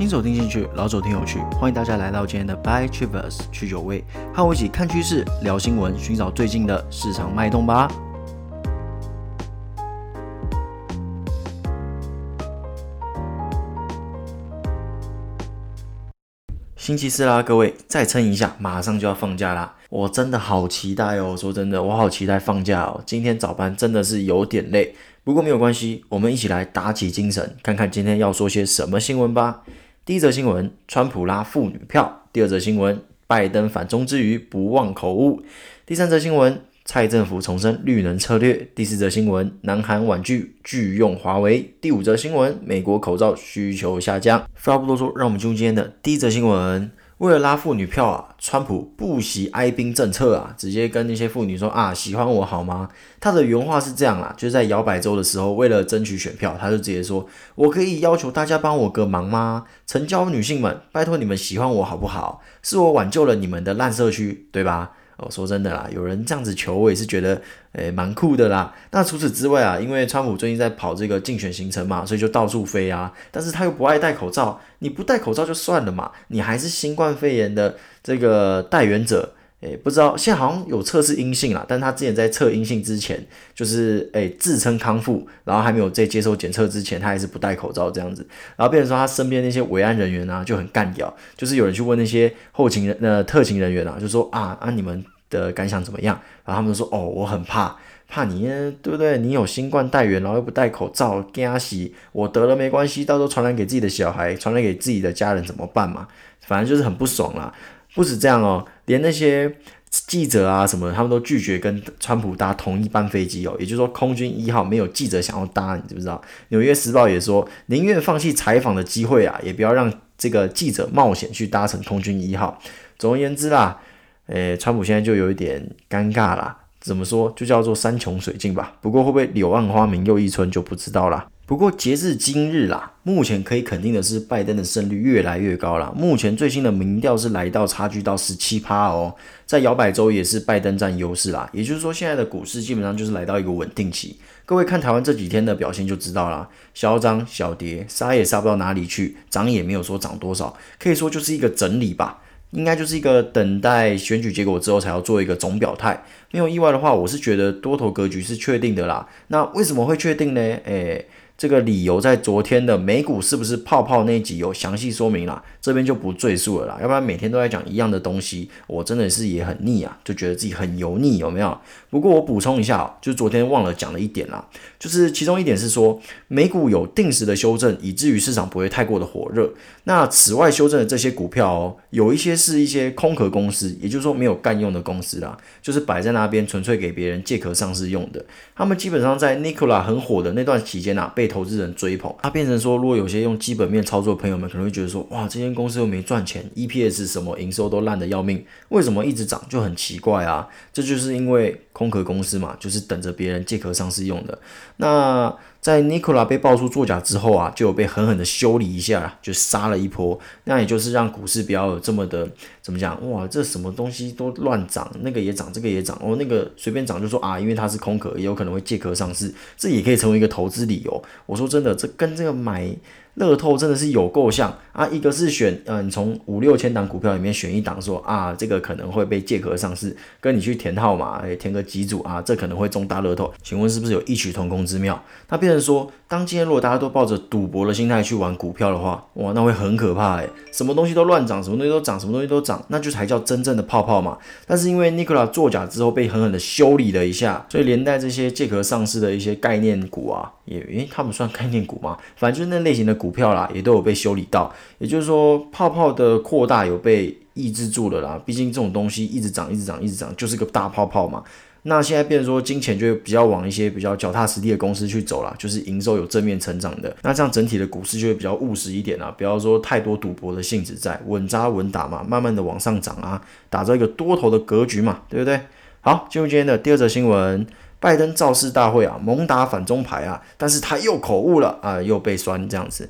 新手听进去，老手听有趣，欢迎大家来到今天的 By Travers 去酒味，和我一起看趋势、聊新闻，寻找最近的市场脉动吧。星期四啦，各位再撑一下，马上就要放假啦！我真的好期待哦，说真的，我好期待放假哦。今天早班真的是有点累。不过没有关系，我们一起来打起精神，看看今天要说些什么新闻吧。第一则新闻：川普拉妇女票；第二则新闻：拜登反中之余不忘口误；第三则新闻：蔡政府重申绿能策略；第四则新闻：南韩婉拒拒用华为；第五则新闻：美国口罩需求下降。废话不多说，让我们进入今天的第一则新闻。为了拉妇女票啊，川普不惜哀兵政策啊，直接跟那些妇女说啊，喜欢我好吗？他的原话是这样啦，就在摇摆州的时候，为了争取选票，他就直接说，我可以要求大家帮我个忙吗？成交女性们，拜托你们喜欢我好不好？是我挽救了你们的烂社区，对吧？哦，说真的啦，有人这样子求我也是觉得，诶、蛮酷的啦。那除此之外啊，因为川普最近在跑这个竞选行程嘛，所以就到处飞啊。但是他又不爱戴口罩，你不戴口罩就算了嘛，你还是新冠肺炎的这个代言者，诶、不知道现在好像有测试阴性啦，但他之前在测阴性之前，就是诶、自称康复，然后还没有在接受检测之前，他还是不戴口罩这样子。然后变成说他身边那些维安人员啊，就很干掉，就是有人去问那些后勤人呃特勤人员啊，就说啊啊你们。的感想怎么样？然后他们说：“哦，我很怕，怕你，对不对？你有新冠带原，然后又不戴口罩，惊死！我得了没关系，到时候传染给自己的小孩，传染给自己的家人怎么办嘛？反正就是很不爽啦。不止这样哦，连那些记者啊什么，他们都拒绝跟川普搭同一班飞机哦。也就是说，空军一号没有记者想要搭，你知不知道？纽约时报也说，宁愿放弃采访的机会啊，也不要让这个记者冒险去搭乘空军一号。总而言之啦。”诶，川普现在就有一点尴尬啦，怎么说？就叫做山穷水尽吧。不过会不会柳暗花明又一村就不知道啦。不过截至今日啦，目前可以肯定的是，拜登的胜率越来越高啦。目前最新的民调是来到差距到十七趴哦，在摇摆州也是拜登占优势啦。也就是说，现在的股市基本上就是来到一个稳定期。各位看台湾这几天的表现就知道啦，小涨小跌，杀也杀不到哪里去，涨也没有说涨多少，可以说就是一个整理吧。应该就是一个等待选举结果之后才要做一个总表态。没有意外的话，我是觉得多头格局是确定的啦。那为什么会确定呢？诶。这个理由在昨天的美股是不是泡泡那集有详细说明啦，这边就不赘述了啦，要不然每天都在讲一样的东西，我真的是也很腻啊，就觉得自己很油腻，有没有？不过我补充一下哦，就昨天忘了讲了一点啦，就是其中一点是说美股有定时的修正，以至于市场不会太过的火热。那此外修正的这些股票哦，有一些是一些空壳公司，也就是说没有干用的公司啦，就是摆在那边纯粹给别人借壳上市用的。他们基本上在 Nikola 很火的那段期间啊，被投资人追捧，它变成说，如果有些用基本面操作的朋友们可能会觉得说，哇，这间公司又没赚钱，EPS 什么营收都烂得要命，为什么一直涨就很奇怪啊？这就是因为空壳公司嘛，就是等着别人借壳上市用的。那在 Nikola 被爆出作假之后啊，就有被狠狠的修理一下，就杀了一波。那也就是让股市不要有这么的怎么讲？哇，这什么东西都乱涨，那个也涨，这个也涨，哦，那个随便涨就说啊，因为它是空壳，也有可能会借壳上市，这也可以成为一个投资理由。我说真的，这跟这个买。乐透真的是有够像啊！一个是选，嗯、呃，你从五六千档股票里面选一档，说啊，这个可能会被借壳上市，跟你去填号码，诶，填个几组啊，这可能会中大乐透，请问是不是有异曲同工之妙？那变成说，当今天如果大家都抱着赌博的心态去玩股票的话，哇，那会很可怕诶，什么东西都乱涨，什么东西都涨，什么东西都涨，那就才叫真正的泡泡嘛。但是因为 Nikola 作假之后被狠狠的修理了一下，所以连带这些借壳上市的一些概念股啊，也，诶，他们算概念股吗？反正就是那类型的股。票啦，也都有被修理到，也就是说，泡泡的扩大有被抑制住了啦。毕竟这种东西一直涨，一直涨，一直涨，就是个大泡泡嘛。那现在变成说，金钱就比较往一些比较脚踏实地的公司去走啦，就是营收有正面成长的。那这样整体的股市就会比较务实一点啦，不要说太多赌博的性质在，稳扎稳打嘛，慢慢的往上涨啊，打造一个多头的格局嘛，对不对？好，进入今天的第二则新闻。拜登造势大会啊，猛打反中牌啊，但是他又口误了啊，又被酸这样子。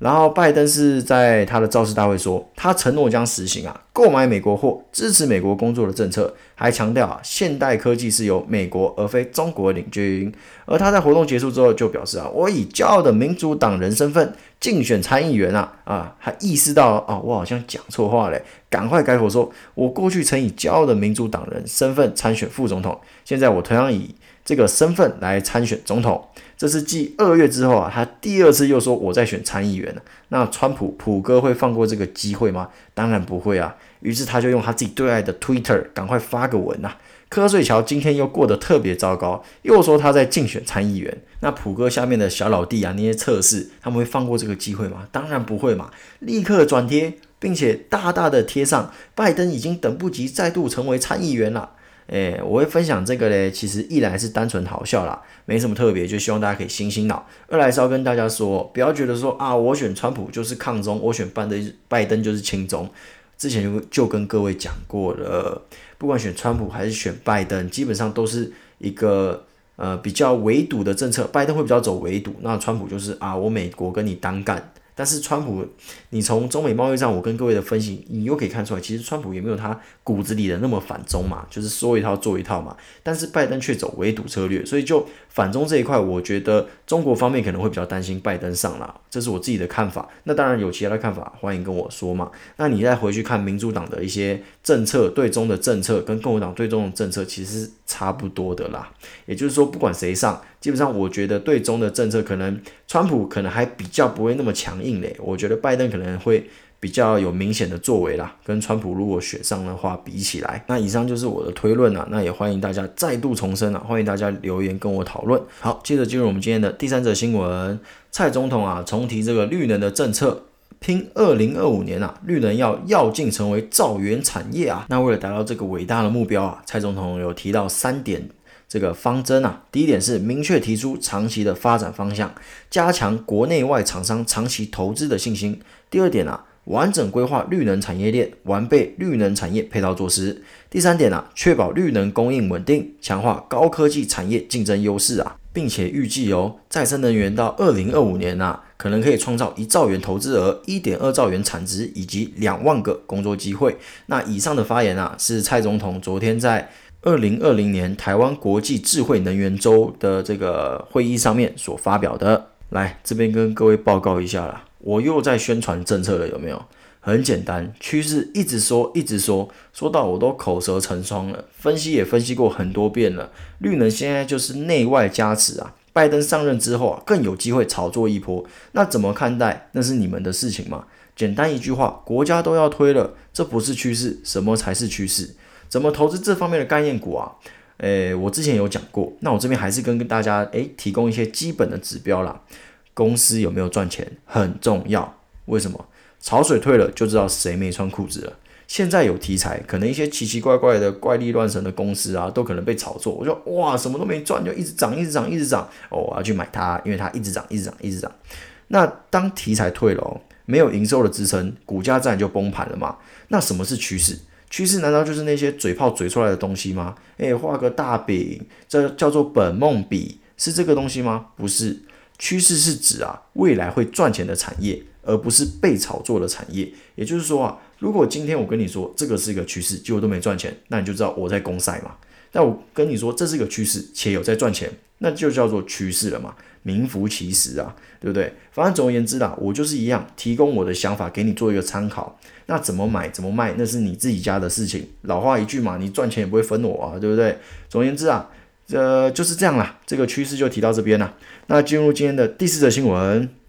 然后拜登是在他的造势大会说，他承诺将实行啊购买美国货、支持美国工作的政策，还强调啊现代科技是由美国而非中国领军。而他在活动结束之后就表示啊，我以骄傲的民主党人身份竞选参议员啊啊，还意识到啊我好像讲错话嘞，赶快改口说，我过去曾以骄傲的民主党人身份参选副总统，现在我同样以这个身份来参选总统。这是继二月之后啊，他第二次又说我在选参议员。那川普普哥会放过这个机会吗？当然不会啊。于是他就用他自己最爱的 Twitter 赶快发个文呐。柯瑞乔今天又过得特别糟糕，又说他在竞选参议员。那普哥下面的小老弟啊，那些测试他们会放过这个机会吗？当然不会嘛，立刻转贴，并且大大的贴上拜登已经等不及再度成为参议员了。诶，我会分享这个嘞，其实一来是单纯好笑啦，没什么特别，就希望大家可以醒醒脑；二来是要跟大家说，不要觉得说啊，我选川普就是抗中，我选拜登拜登就是亲中。之前就就跟各位讲过了，不管选川普还是选拜登，基本上都是一个呃比较围堵的政策，拜登会比较走围堵，那川普就是啊，我美国跟你单干。但是川普，你从中美贸易战，我跟各位的分析，你又可以看出来，其实川普也没有他骨子里的那么反中嘛，就是说一套做一套嘛。但是拜登却走围堵策略，所以就反中这一块，我觉得中国方面可能会比较担心拜登上啦，这是我自己的看法。那当然有其他的看法，欢迎跟我说嘛。那你再回去看民主党的一些政策，对中的政策跟共和党对中的政策其实差不多的啦。也就是说，不管谁上。基本上，我觉得对中的政策可能，川普可能还比较不会那么强硬嘞。我觉得拜登可能会比较有明显的作为啦，跟川普如果选上的话比起来。那以上就是我的推论啦，那也欢迎大家再度重申啊，欢迎大家留言跟我讨论。好，接着进入我们今天的第三则新闻，蔡总统啊重提这个绿能的政策，拼二零二五年啊，绿能要要进成为造元产业啊。那为了达到这个伟大的目标啊，蔡总统有提到三点。这个方针啊，第一点是明确提出长期的发展方向，加强国内外厂商长期投资的信心。第二点啊，完整规划绿能产业链，完备绿能产业配套措施。第三点啊，确保绿能供应稳定，强化高科技产业竞争优势啊，并且预计哦，再生能源到二零二五年啊，可能可以创造一兆元投资额，一点二兆元产值以及两万个工作机会。那以上的发言啊，是蔡总统昨天在。二零二零年台湾国际智慧能源周的这个会议上面所发表的，来这边跟各位报告一下啦，我又在宣传政策了，有没有？很简单，趋势一直说，一直说，说到我都口舌成霜了，分析也分析过很多遍了。绿能现在就是内外加持啊，拜登上任之后啊，更有机会炒作一波。那怎么看待？那是你们的事情嘛。简单一句话，国家都要推了，这不是趋势，什么才是趋势？怎么投资这方面的概念股啊？诶，我之前有讲过，那我这边还是跟大家诶提供一些基本的指标啦。公司有没有赚钱很重要，为什么？潮水退了就知道谁没穿裤子了。现在有题材，可能一些奇奇怪怪的怪力乱神的公司啊，都可能被炒作。我说哇，什么都没赚就一直涨，一直涨，一直涨，哦，我要去买它，因为它一直涨，一直涨，一直涨。那当题材退了哦，没有营收的支撑，股价自然就崩盘了嘛。那什么是趋势？趋势难道就是那些嘴炮嘴出来的东西吗？诶，画个大饼，这叫做本梦比，是这个东西吗？不是，趋势是指啊未来会赚钱的产业，而不是被炒作的产业。也就是说啊，如果今天我跟你说这个是一个趋势，结果都没赚钱，那你就知道我在公赛嘛。但我跟你说这是一个趋势，且有在赚钱，那就叫做趋势了嘛。名副其实啊，对不对？反正总而言之啦，我就是一样，提供我的想法给你做一个参考。那怎么买怎么卖，那是你自己家的事情。老话一句嘛，你赚钱也不会分我啊，对不对？总而言之啊，这、就是这样啦。这个趋势就提到这边啦。那进入今天的第四则新闻。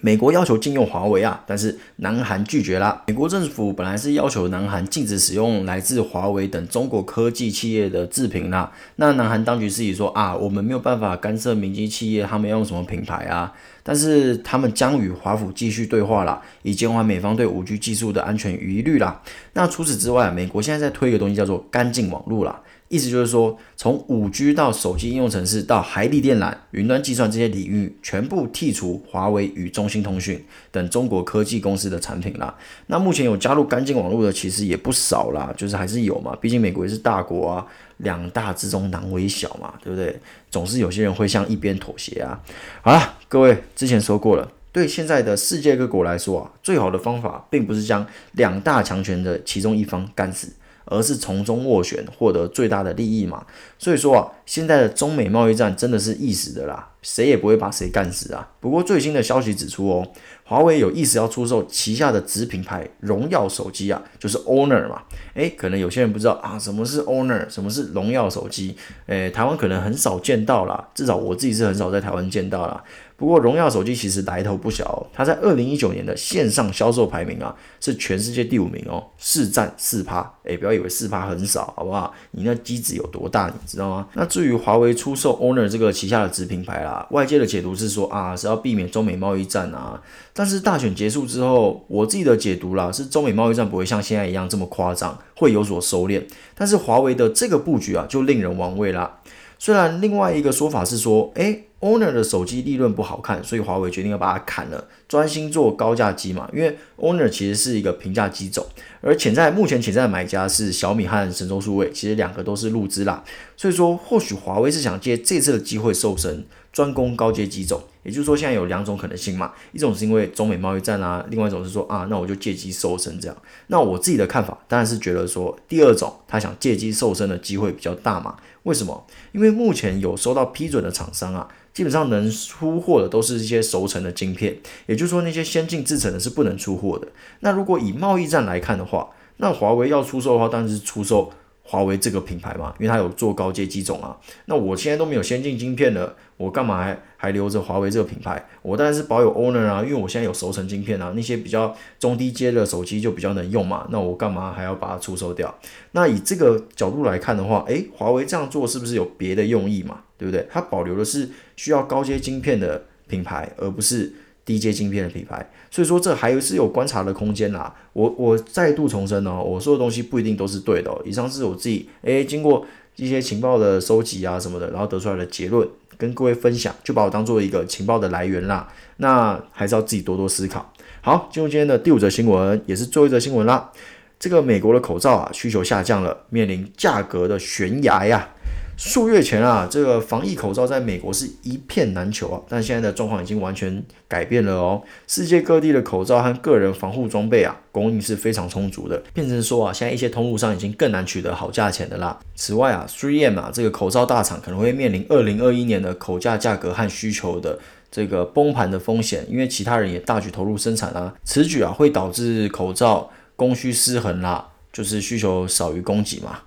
美国要求禁用华为啊，但是南韩拒绝啦。美国政府本来是要求南韩禁止使用来自华为等中国科技企业的制品啦。那南韩当局是以说啊，我们没有办法干涉民间企业他们要用什么品牌啊，但是他们将与华府继续对话啦，以减缓美方对五 G 技术的安全疑虑啦。那除此之外，美国现在在推一个东西叫做干净网络啦。意思就是说，从五 G 到手机应用程式到海底电缆、云端计算这些领域，全部剔除华为与中兴通讯等中国科技公司的产品啦。那目前有加入干净网络的，其实也不少啦，就是还是有嘛。毕竟美国也是大国啊，两大之中难为小嘛，对不对？总是有些人会向一边妥协啊。好了，各位之前说过了，对现在的世界各国来说啊，最好的方法并不是将两大强权的其中一方干死。而是从中斡旋，获得最大的利益嘛。所以说啊，现在的中美贸易战真的是意识的啦，谁也不会把谁干死啊。不过最新的消息指出哦，华为有意识要出售旗下的子品牌荣耀手机啊，就是 Honor 嘛。诶，可能有些人不知道啊，什么是 Honor，什么是荣耀手机？诶，台湾可能很少见到啦，至少我自己是很少在台湾见到啦。不过，荣耀手机其实来头不小哦，它在二零一九年的线上销售排名啊，是全世界第五名哦，市占四趴。诶，不要以为四趴很少，好不好？你那机子有多大，你知道吗？那至于华为出售 Honor 这个旗下的子品牌啦，外界的解读是说啊，是要避免中美贸易战啊。但是大选结束之后，我自己的解读啦，是中美贸易战不会像现在一样这么夸张，会有所收敛。但是华为的这个布局啊，就令人玩味啦。虽然另外一个说法是说，诶。Honor 的手机利润不好看，所以华为决定要把它砍了，专心做高价机嘛。因为 Honor 其实是一个平价机种，而潜在目前潜在的买家是小米和神州数位，其实两个都是入资啦。所以说，或许华为是想借这次的机会瘦身，专攻高阶机种。也就是说，现在有两种可能性嘛，一种是因为中美贸易战啊，另外一种是说啊，那我就借机瘦身这样。那我自己的看法当然是觉得说，第二种他想借机瘦身的机会比较大嘛。为什么？因为目前有收到批准的厂商啊。基本上能出货的都是一些熟成的晶片，也就是说那些先进制程的是不能出货的。那如果以贸易战来看的话，那华为要出售的话，当然是出售华为这个品牌嘛，因为它有做高阶机种啊。那我现在都没有先进晶片了，我干嘛还还留着华为这个品牌？我当然是保有 Owner 啊，因为我现在有熟成晶片啊，那些比较中低阶的手机就比较能用嘛。那我干嘛还要把它出售掉？那以这个角度来看的话，诶，华为这样做是不是有别的用意嘛？对不对？它保留的是需要高阶晶片的品牌，而不是低阶晶片的品牌。所以说这还是有观察的空间啦。我我再度重申哦，我说的东西不一定都是对的哦。以上是我自己诶经过一些情报的收集啊什么的，然后得出来的结论，跟各位分享，就把我当做一个情报的来源啦。那还是要自己多多思考。好，进入今天的第五则新闻，也是最后一则新闻啦。这个美国的口罩啊需求下降了，面临价格的悬崖呀。数月前啊，这个防疫口罩在美国是一片难求啊，但现在的状况已经完全改变了哦。世界各地的口罩和个人防护装备啊，供应是非常充足的，变成说啊，现在一些通路上已经更难取得好价钱的啦。此外啊，3M 啊这个口罩大厂可能会面临二零二一年的口罩价格和需求的这个崩盘的风险，因为其他人也大举投入生产啊，此举啊会导致口罩供需失衡啦，就是需求少于供给嘛。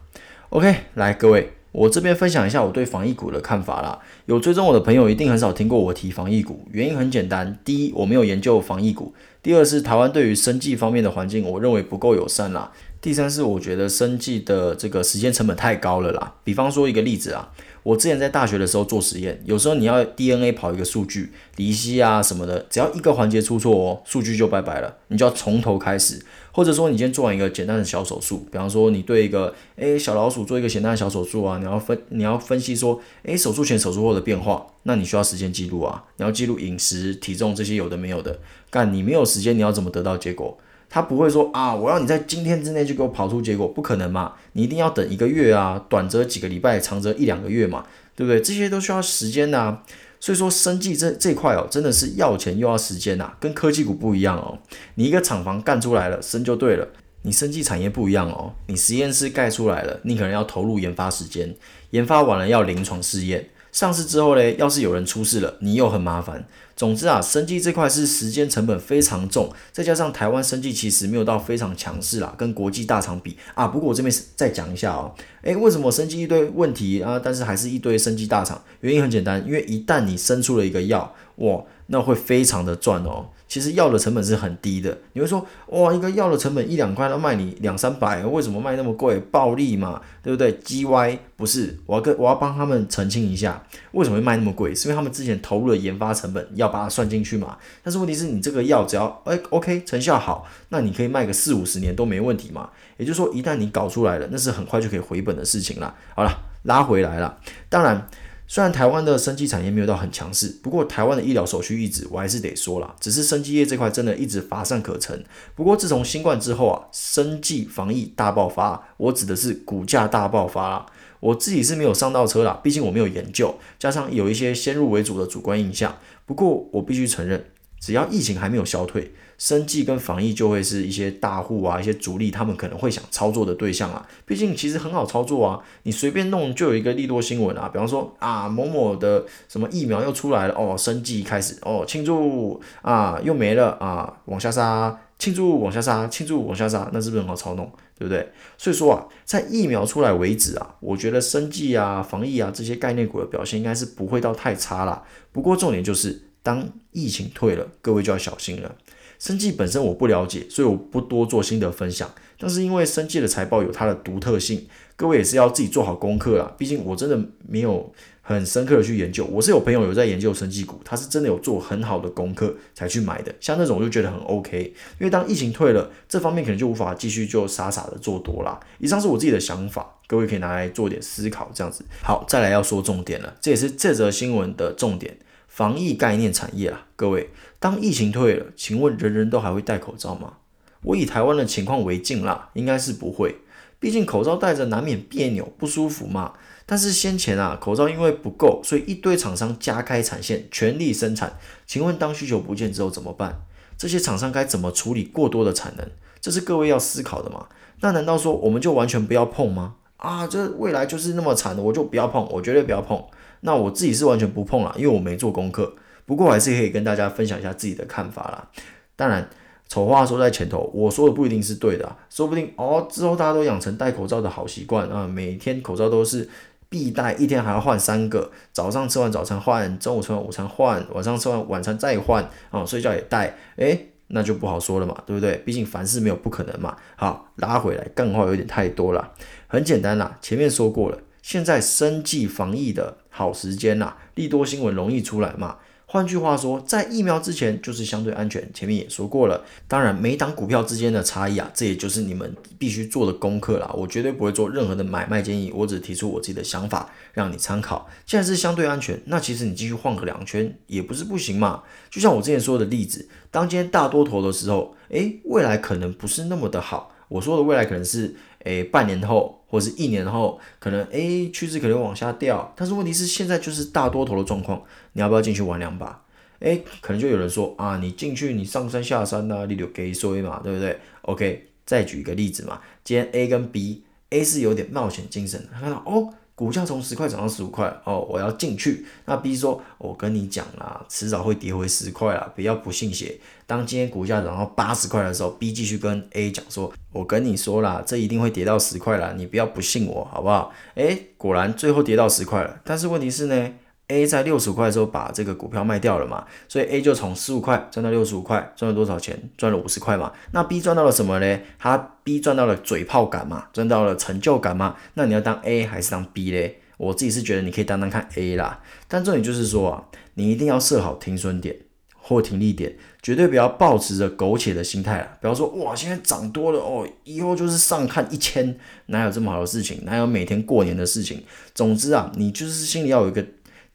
OK，来各位。我这边分享一下我对防疫股的看法啦。有追踪我的朋友一定很少听过我提防疫股，原因很简单：第一，我没有研究防疫股；第二是台湾对于生计方面的环境，我认为不够友善啦；第三是我觉得生计的这个时间成本太高了啦。比方说一个例子啊。我之前在大学的时候做实验，有时候你要 DNA 跑一个数据，离析啊什么的，只要一个环节出错哦，数据就拜拜了，你就要从头开始。或者说你今天做完一个简单的小手术，比方说你对一个诶小老鼠做一个简单的小手术啊，你要分你要分析说诶手术前手术后的变化，那你需要时间记录啊，你要记录饮食、体重这些有的没有的，干你没有时间，你要怎么得到结果？他不会说啊，我要你在今天之内就给我跑出结果，不可能嘛？你一定要等一个月啊，短则几个礼拜，长则一两个月嘛，对不对？这些都需要时间呐、啊。所以说，生技这这块哦，真的是要钱又要时间呐、啊，跟科技股不一样哦。你一个厂房干出来了，生就对了。你生技产业不一样哦，你实验室盖出来了，你可能要投入研发时间，研发完了要临床试验。上市之后嘞，要是有人出事了，你又很麻烦。总之啊，生技这块是时间成本非常重，再加上台湾生技其实没有到非常强势啦，跟国际大厂比啊。不过我这边再讲一下哦，诶，为什么生技一堆问题啊？但是还是一堆生技大厂？原因很简单，因为一旦你生出了一个药，哇，那会非常的赚哦。其实药的成本是很低的，你会说哇，一个药的成本一两块，要卖你两三百，为什么卖那么贵？暴利嘛，对不对？GY 不是，我要跟我要帮他们澄清一下，为什么会卖那么贵？是因为他们之前投入的研发成本，要把它算进去嘛。但是问题是你这个药只要哎 OK 成效好，那你可以卖个四五十年都没问题嘛。也就是说，一旦你搞出来了，那是很快就可以回本的事情了。好了，拉回来了，当然。虽然台湾的生技产业没有到很强势，不过台湾的医疗首屈一指，我还是得说啦，只是生技业这块真的一直乏善可陈。不过自从新冠之后啊，生技防疫大爆发，我指的是股价大爆发啦。我自己是没有上到车啦，毕竟我没有研究，加上有一些先入为主的主观印象。不过我必须承认，只要疫情还没有消退，生技跟防疫就会是一些大户啊、一些主力他们可能会想操作的对象啊。毕竟其实很好操作啊，你随便弄就有一个利多新闻啊。比方说啊，某某的什么疫苗又出来了哦，生技开始哦庆祝啊，又没了啊，往下杀，庆祝往下杀，庆祝往下杀，那是不是很好操弄？对不对？所以说啊，在疫苗出来为止啊，我觉得生技啊、防疫啊这些概念股的表现应该是不会到太差啦。不过重点就是，当疫情退了，各位就要小心了。生技本身我不了解，所以我不多做心得分享。但是因为生技的财报有它的独特性，各位也是要自己做好功课啦。毕竟我真的没有很深刻的去研究。我是有朋友有在研究生技股，他是真的有做很好的功课才去买的。像那种我就觉得很 OK，因为当疫情退了，这方面可能就无法继续就傻傻的做多啦。以上是我自己的想法，各位可以拿来做点思考，这样子。好，再来要说重点了，这也是这则新闻的重点。防疫概念产业啊，各位，当疫情退了，请问人人都还会戴口罩吗？我以台湾的情况为镜啦，应该是不会，毕竟口罩戴着难免别扭不舒服嘛。但是先前啊，口罩因为不够，所以一堆厂商加开产线，全力生产。请问当需求不见之后怎么办？这些厂商该怎么处理过多的产能？这是各位要思考的嘛？那难道说我们就完全不要碰吗？啊，这未来就是那么惨的，我就不要碰，我绝对不要碰。那我自己是完全不碰了，因为我没做功课。不过还是可以跟大家分享一下自己的看法啦。当然，丑话说在前头，我说的不一定是对的，说不定哦之后大家都养成戴口罩的好习惯啊，每天口罩都是必戴，一天还要换三个，早上吃完早餐换，中午吃完午餐换，晚上吃完晚餐再换啊，睡觉也戴，诶，那就不好说了嘛，对不对？毕竟凡事没有不可能嘛。好，拉回来，干话有点太多了，很简单啦，前面说过了。现在生技防疫的好时间呐，利多新闻容易出来嘛。换句话说，在疫苗之前就是相对安全。前面也说过了，当然每档股票之间的差异啊，这也就是你们必须做的功课啦。我绝对不会做任何的买卖建议，我只提出我自己的想法让你参考。既然是相对安全，那其实你继续晃个两圈也不是不行嘛。就像我之前说的例子，当今天大多头的时候，诶，未来可能不是那么的好。我说的未来可能是。诶，半年后或者是一年后，可能 A 趋势可能往下掉，但是问题是现在就是大多头的状况，你要不要进去玩两把？诶，可能就有人说啊，你进去你上山下山呐、你就给衰嘛，对不对？OK，再举一个例子嘛，今天 A 跟 B，A 是有点冒险精神，他看到哦。股价从十块涨到十五块哦，我要进去。那 B 说：“我跟你讲啦，迟早会跌回十块啦，不要不信邪。”当今天股价涨到八十块的时候，B 继续跟 A 讲说：“我跟你说啦，这一定会跌到十块啦，你不要不信我，好不好？”诶，果然最后跌到十块了。但是问题是呢？A 在六十五块的时候把这个股票卖掉了嘛，所以 A 就从十五块赚到六十五块，赚了多少钱？赚了五十块嘛。那 B 赚到了什么呢？他 B 赚到了嘴炮感嘛，赚到了成就感嘛。那你要当 A 还是当 B 嘞？我自己是觉得你可以当当看 A 啦。但重点就是说啊，你一定要设好停损点或停利点，绝对不要抱持着苟且的心态啦。不要说哇，现在涨多了哦，以后就是上看一千，哪有这么好的事情？哪有每天过年的事情？总之啊，你就是心里要有一个。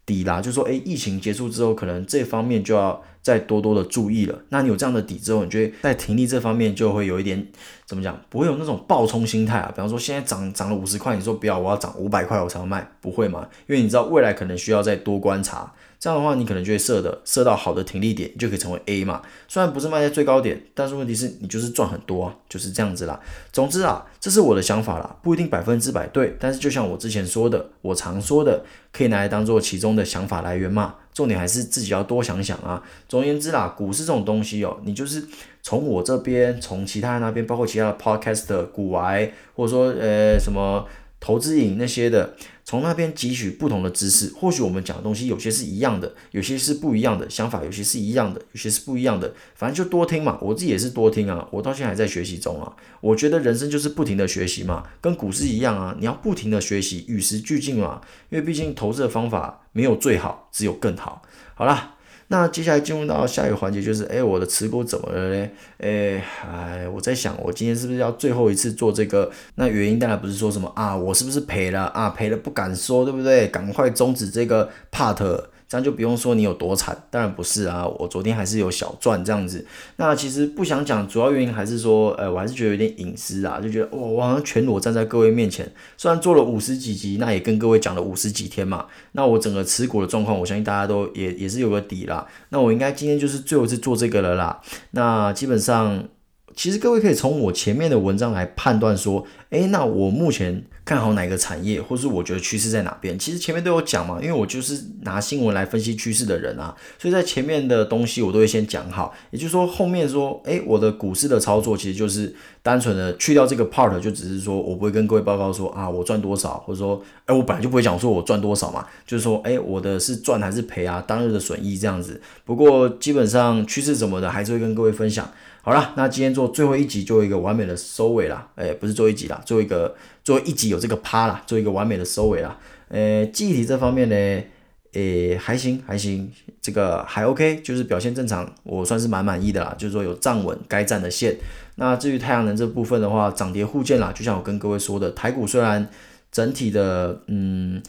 底啦，就说哎，疫情结束之后，可能这方面就要再多多的注意了。那你有这样的底之后，你觉得在停利这方面就会有一点怎么讲？不会有那种暴冲心态啊。比方说现在涨涨了五十块，你说不要，我要涨五百块我才要卖，不会嘛？因为你知道未来可能需要再多观察。这样的话，你可能就会设的设到好的停利点，你就可以成为 A 嘛。虽然不是卖在最高点，但是问题是你就是赚很多啊，就是这样子啦。总之啊，这是我的想法啦，不一定百分之百对，但是就像我之前说的，我常说的，可以拿来当做其中的想法来源嘛。重点还是自己要多想想啊。总而言之啦，股市这种东西哦，你就是从我这边，从其他人那边，包括其他的 podcast 股癌，或者说呃什么。投资瘾那些的，从那边汲取不同的知识，或许我们讲的东西有些是一样的，有些是不一样的，想法有些是一样的，有些是不一样的，反正就多听嘛。我自己也是多听啊，我到现在还在学习中啊。我觉得人生就是不停的学习嘛，跟股市一样啊，你要不停的学习，与时俱进嘛。因为毕竟投资的方法没有最好，只有更好。好啦。那接下来进入到下一个环节，就是，哎，我的持股怎么了嘞？哎，哎，我在想，我今天是不是要最后一次做这个？那原因当然不是说什么啊，我是不是赔了啊？赔了不敢说，对不对？赶快终止这个 part，这样就不用说你有多惨。当然不是啊，我昨天还是有小赚这样子。那其实不想讲，主要原因还是说，呃，我还是觉得有点隐私啊，就觉得哇，我好像全裸站在各位面前，虽然做了五十几集，那也跟各位讲了五十几天嘛。那我整个持股的状况，我相信大家都也也是有个底啦。那我应该今天就是最后一次做这个了啦。那基本上。其实各位可以从我前面的文章来判断说，诶，那我目前看好哪个产业，或是我觉得趋势在哪边？其实前面都有讲嘛，因为我就是拿新闻来分析趋势的人啊，所以在前面的东西我都会先讲好。也就是说，后面说，诶，我的股市的操作其实就是单纯的去掉这个 part，就只是说我不会跟各位报告说啊，我赚多少，或者说，诶，我本来就不会讲说我赚多少嘛，就是说，诶，我的是赚还是赔啊？当日的损益这样子。不过基本上趋势什么的还是会跟各位分享。好啦，那今天做最后一集，做一个完美的收尾啦。诶、不是做一集啦，做一个做一集有这个趴啦，做一个完美的收尾啦。诶、欸，记忆体这方面呢，诶、还行还行，这个还 OK，就是表现正常，我算是蛮满意的啦。就是说有站稳该站的线。那至于太阳能这部分的话，涨跌互见啦。就像我跟各位说的，台股虽然整体的嗯。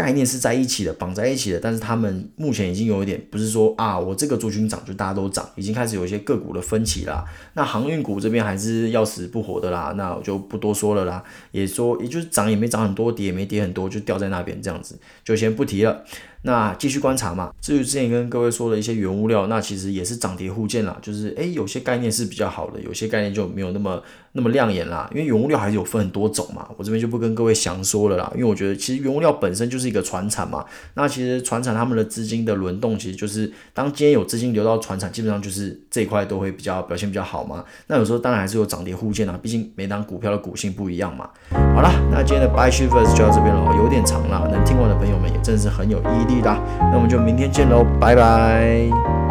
概念是在一起的，绑在一起的，但是他们目前已经有一点，不是说啊，我这个族群涨就大家都涨，已经开始有一些个股的分歧啦。那航运股这边还是要死不活的啦，那我就不多说了啦。也说，也就是涨也没涨很多，跌也没跌很多，就掉在那边这样子，就先不提了。那继续观察嘛。至于之前跟各位说的一些原物料，那其实也是涨跌互见啦。就是诶，有些概念是比较好的，有些概念就没有那么那么亮眼啦。因为原物料还是有分很多种嘛，我这边就不跟各位详说了啦。因为我觉得其实原物料本身就是一个传产嘛。那其实传产他们的资金的轮动，其实就是当今天有资金流到传产，基本上就是这一块都会比较表现比较好嘛。那有时候当然还是有涨跌互见啦，毕竟每档股票的股性不一样嘛。好了，那今天的 Buy Shift First 就到这边了，有点长啦，能听完的朋友们也真的是很有意义。那我们就明天见喽，拜拜。